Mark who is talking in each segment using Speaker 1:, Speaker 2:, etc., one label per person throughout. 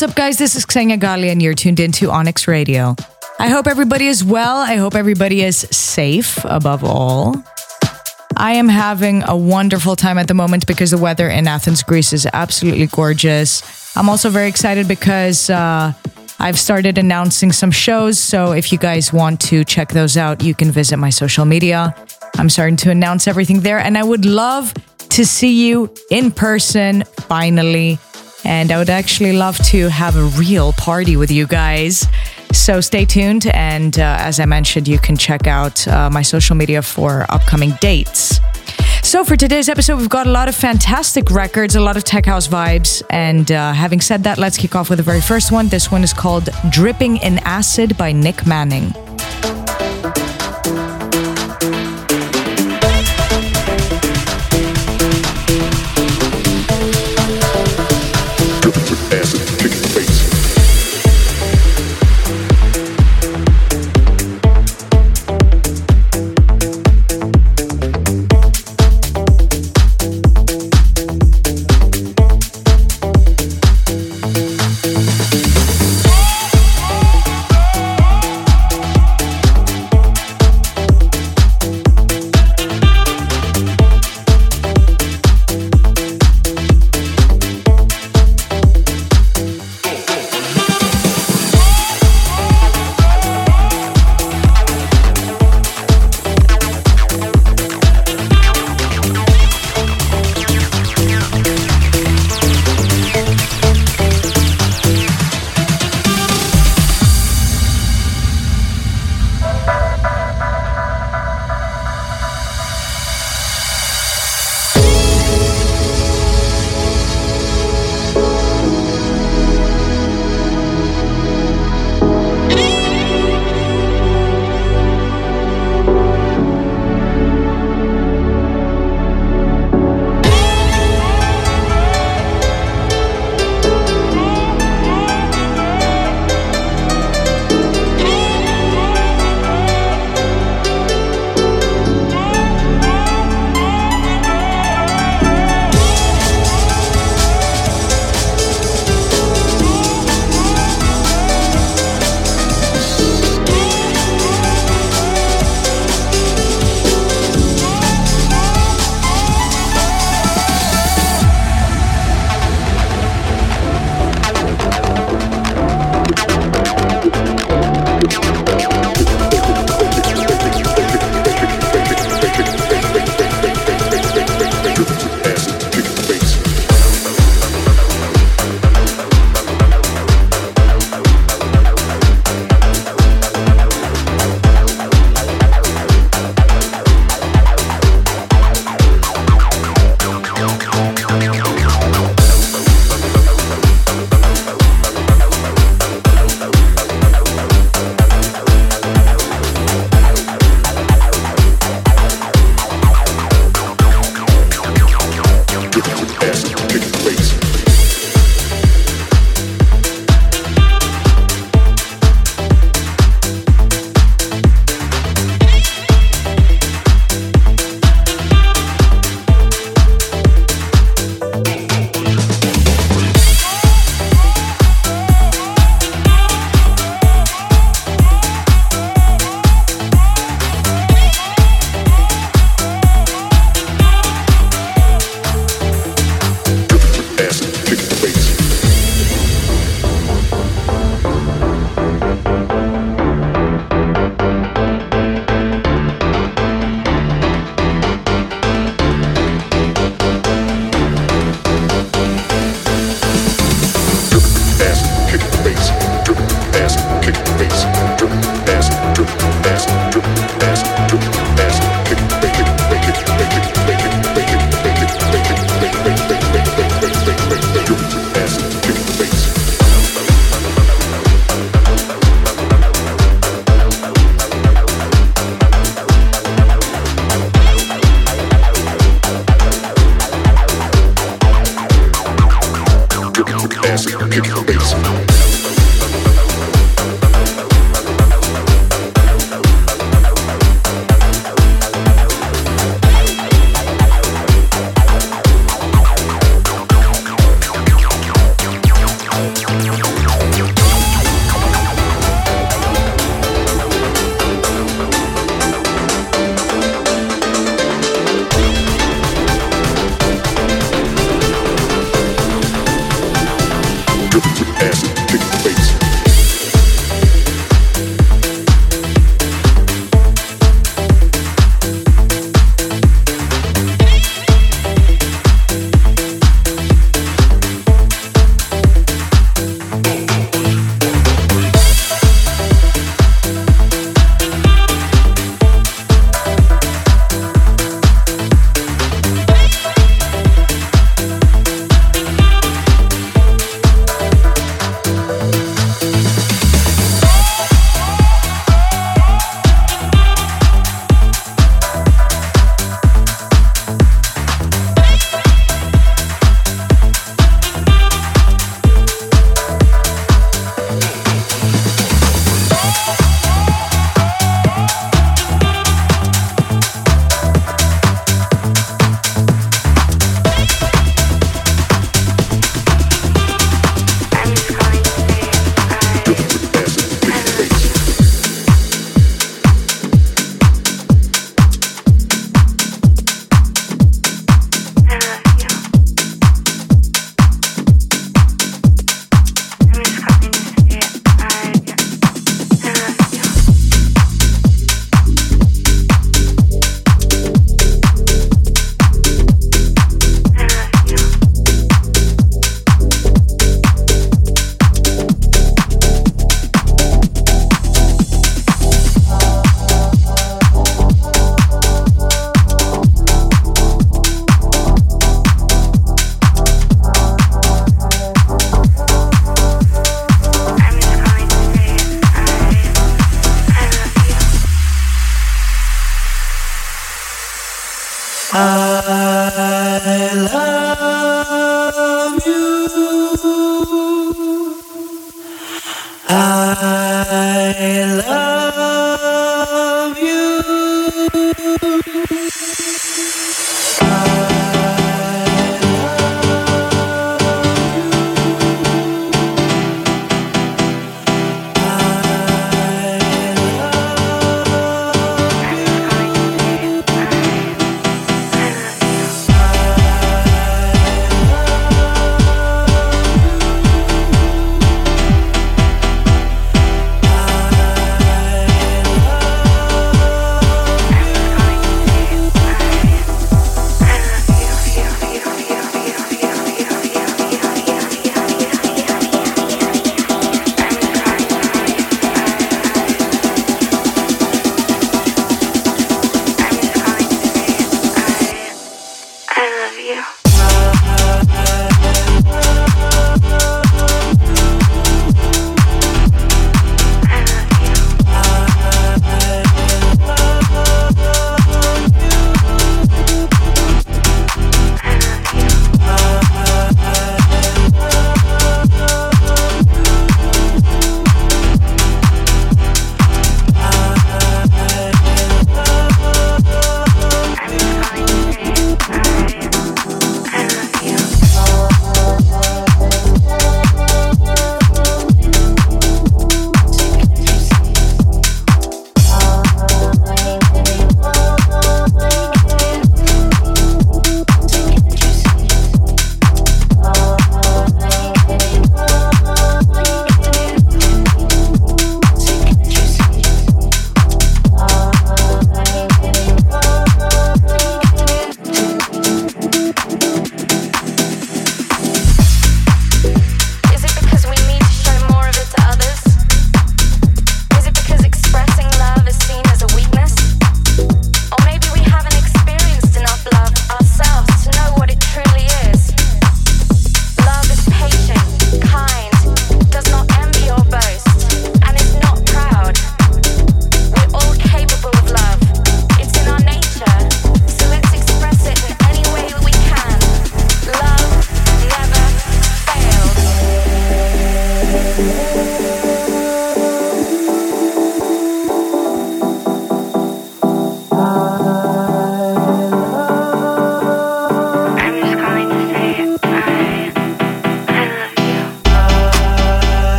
Speaker 1: What's up, guys? This is Xenia Ghali, and you're tuned into Onyx Radio. I hope everybody is well. I hope everybody is safe above all. I am having a wonderful time at the moment because the weather in Athens, Greece is absolutely gorgeous. I'm also very excited because uh, I've started announcing some shows. So if you guys want to check those out, you can visit my social media. I'm starting to announce everything there, and I would love to see you in person finally. And I would actually love to have a real party with you guys. So stay tuned. And uh, as I mentioned, you can check out uh, my social media for upcoming dates. So, for today's episode, we've got a lot of fantastic records, a lot of tech house vibes. And uh, having said that, let's kick off with the very first one. This one is called Dripping in Acid by Nick Manning.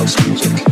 Speaker 2: house music.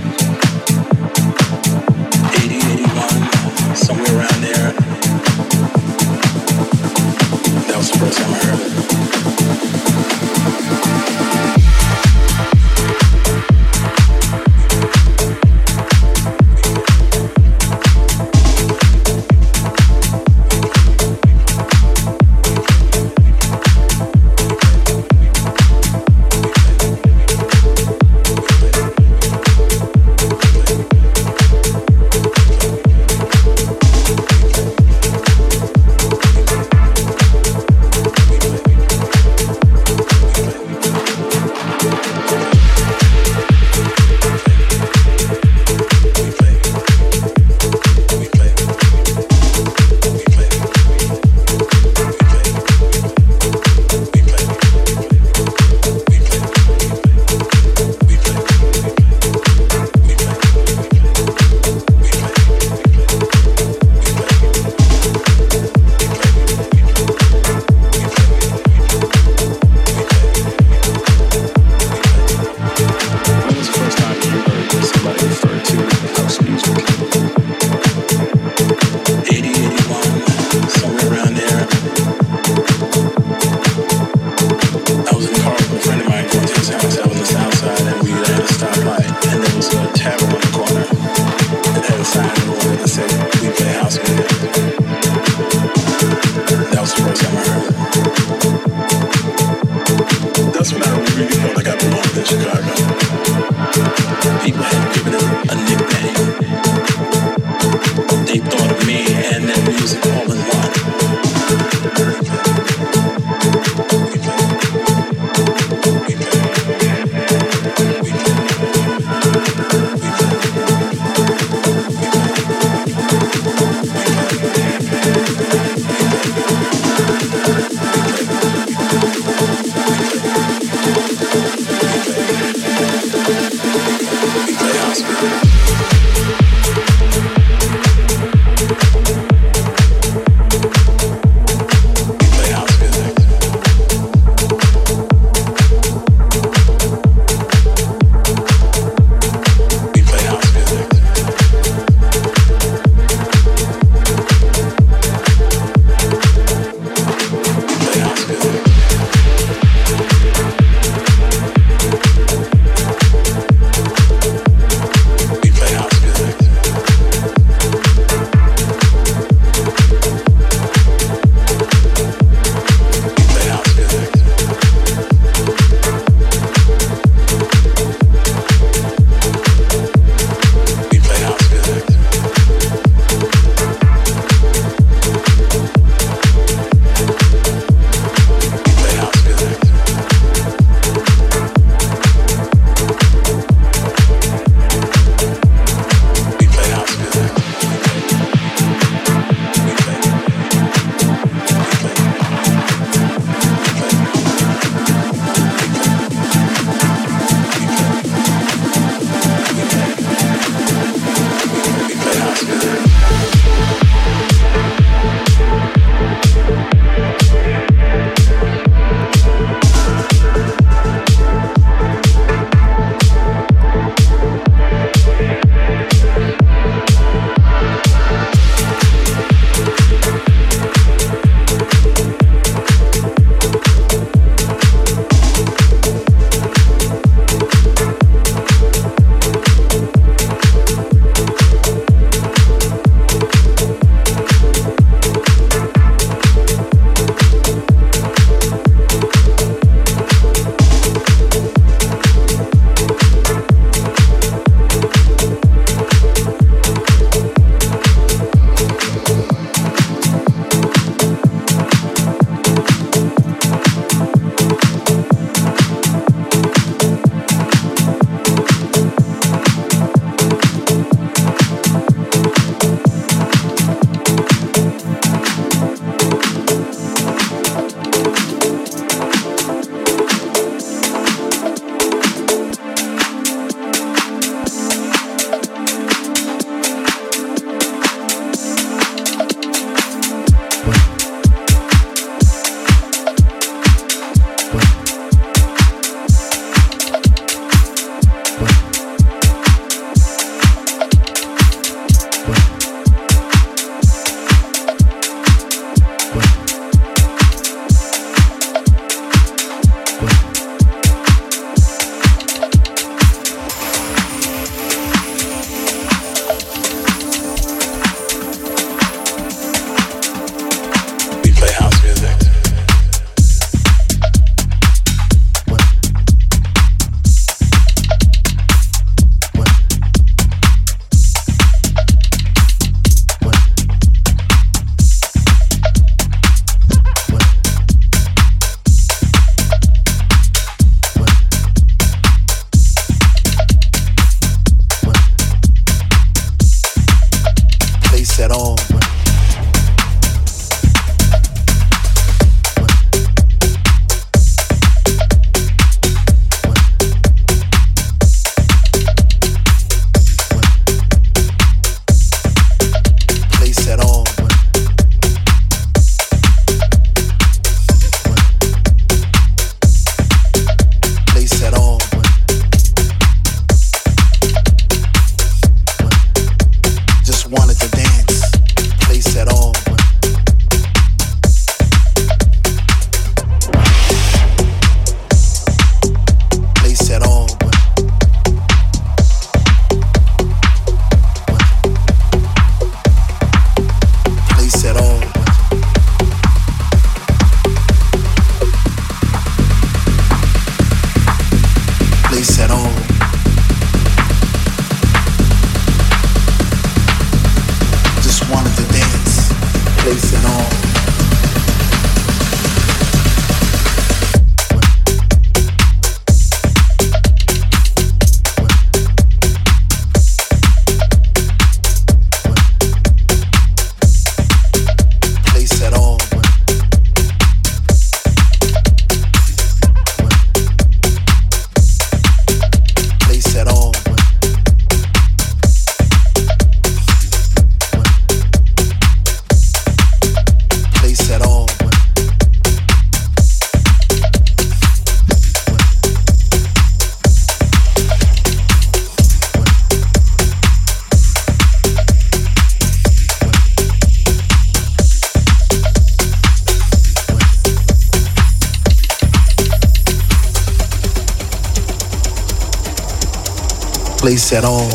Speaker 3: Place at all.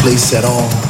Speaker 3: Place at all.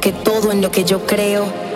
Speaker 4: que todo en lo que yo creo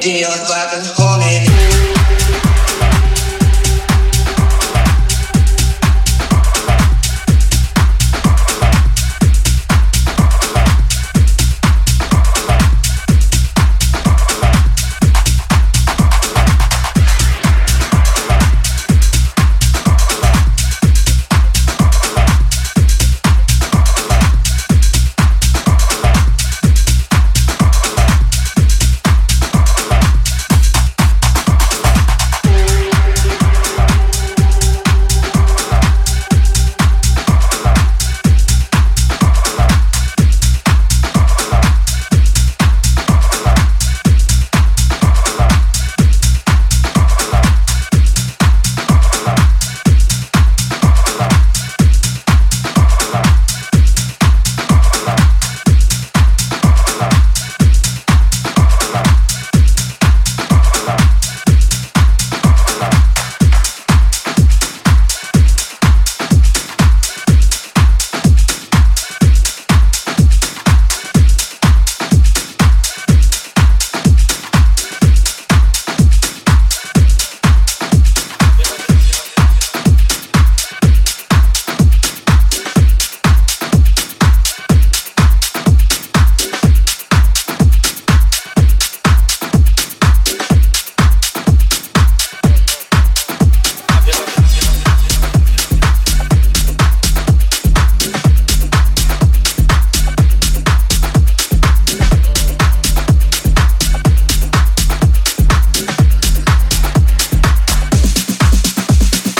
Speaker 5: dealing with a homie.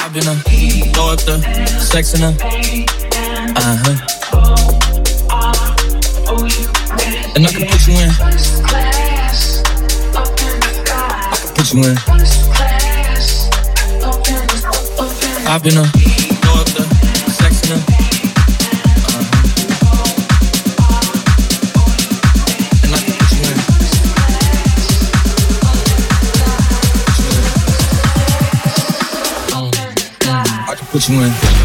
Speaker 6: I've been up, throw up the sex in them. Uh huh. And I can put you in. I can put you in. I've been up. what you in.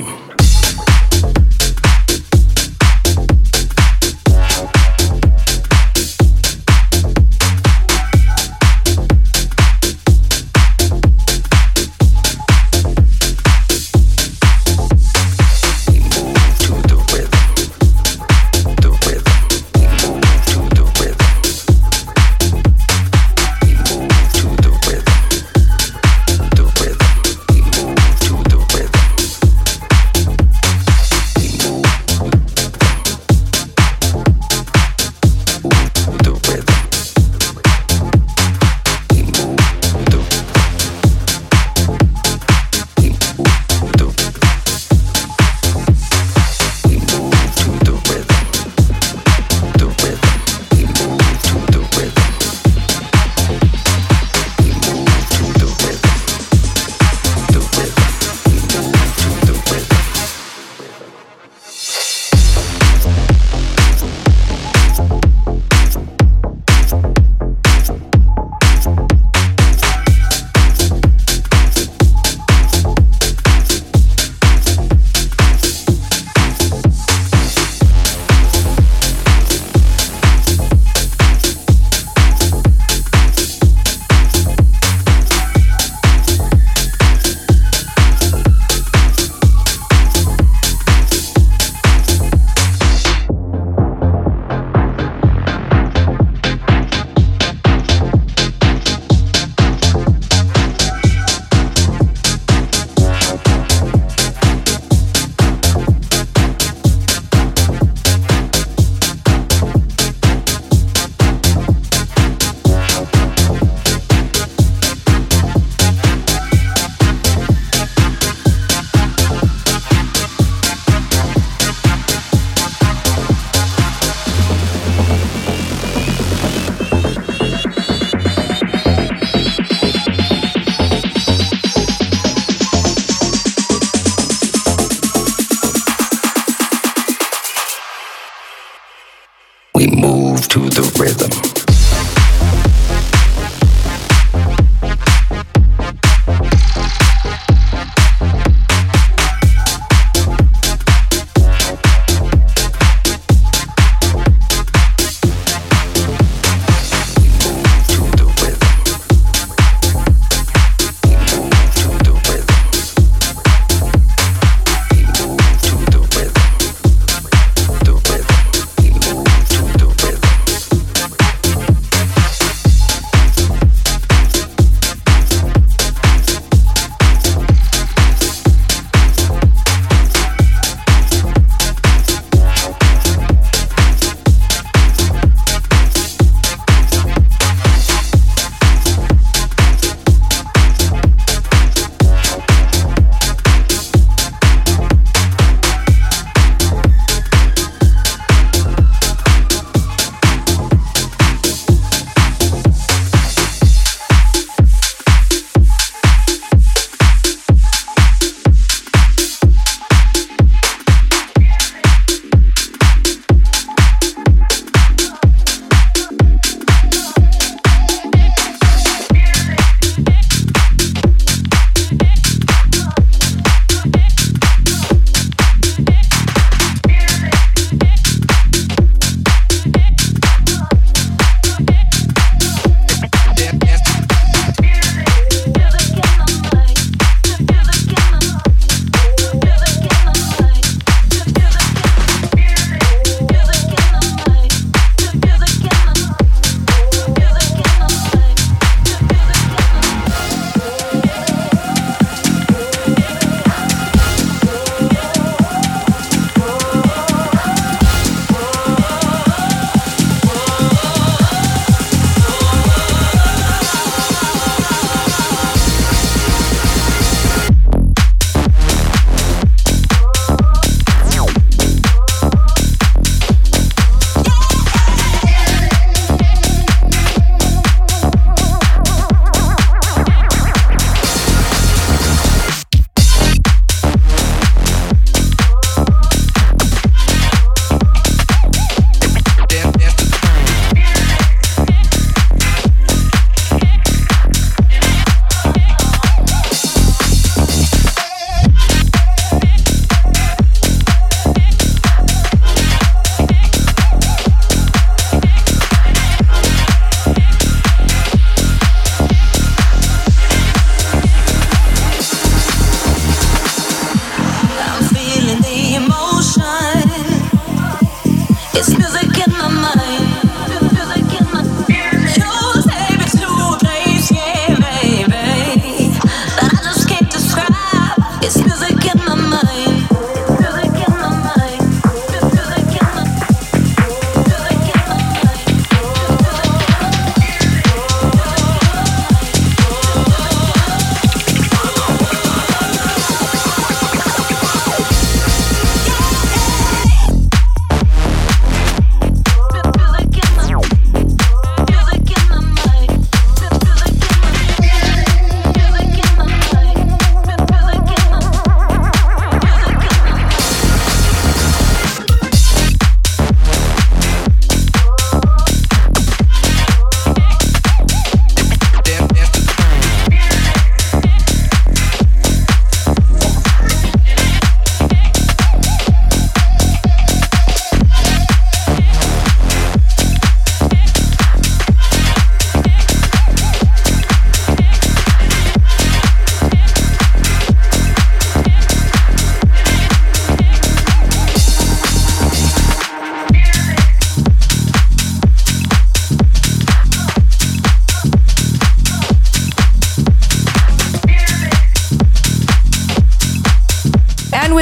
Speaker 7: Amen.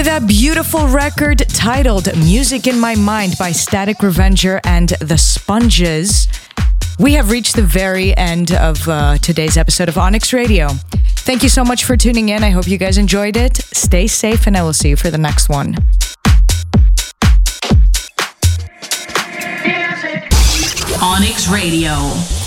Speaker 1: That beautiful record titled Music in My Mind by Static Revenger and The Sponges, we have reached the very end of uh, today's episode of Onyx Radio. Thank you so much for tuning in. I hope you guys enjoyed it. Stay safe, and I will see you for the next one.
Speaker 5: Onyx Radio.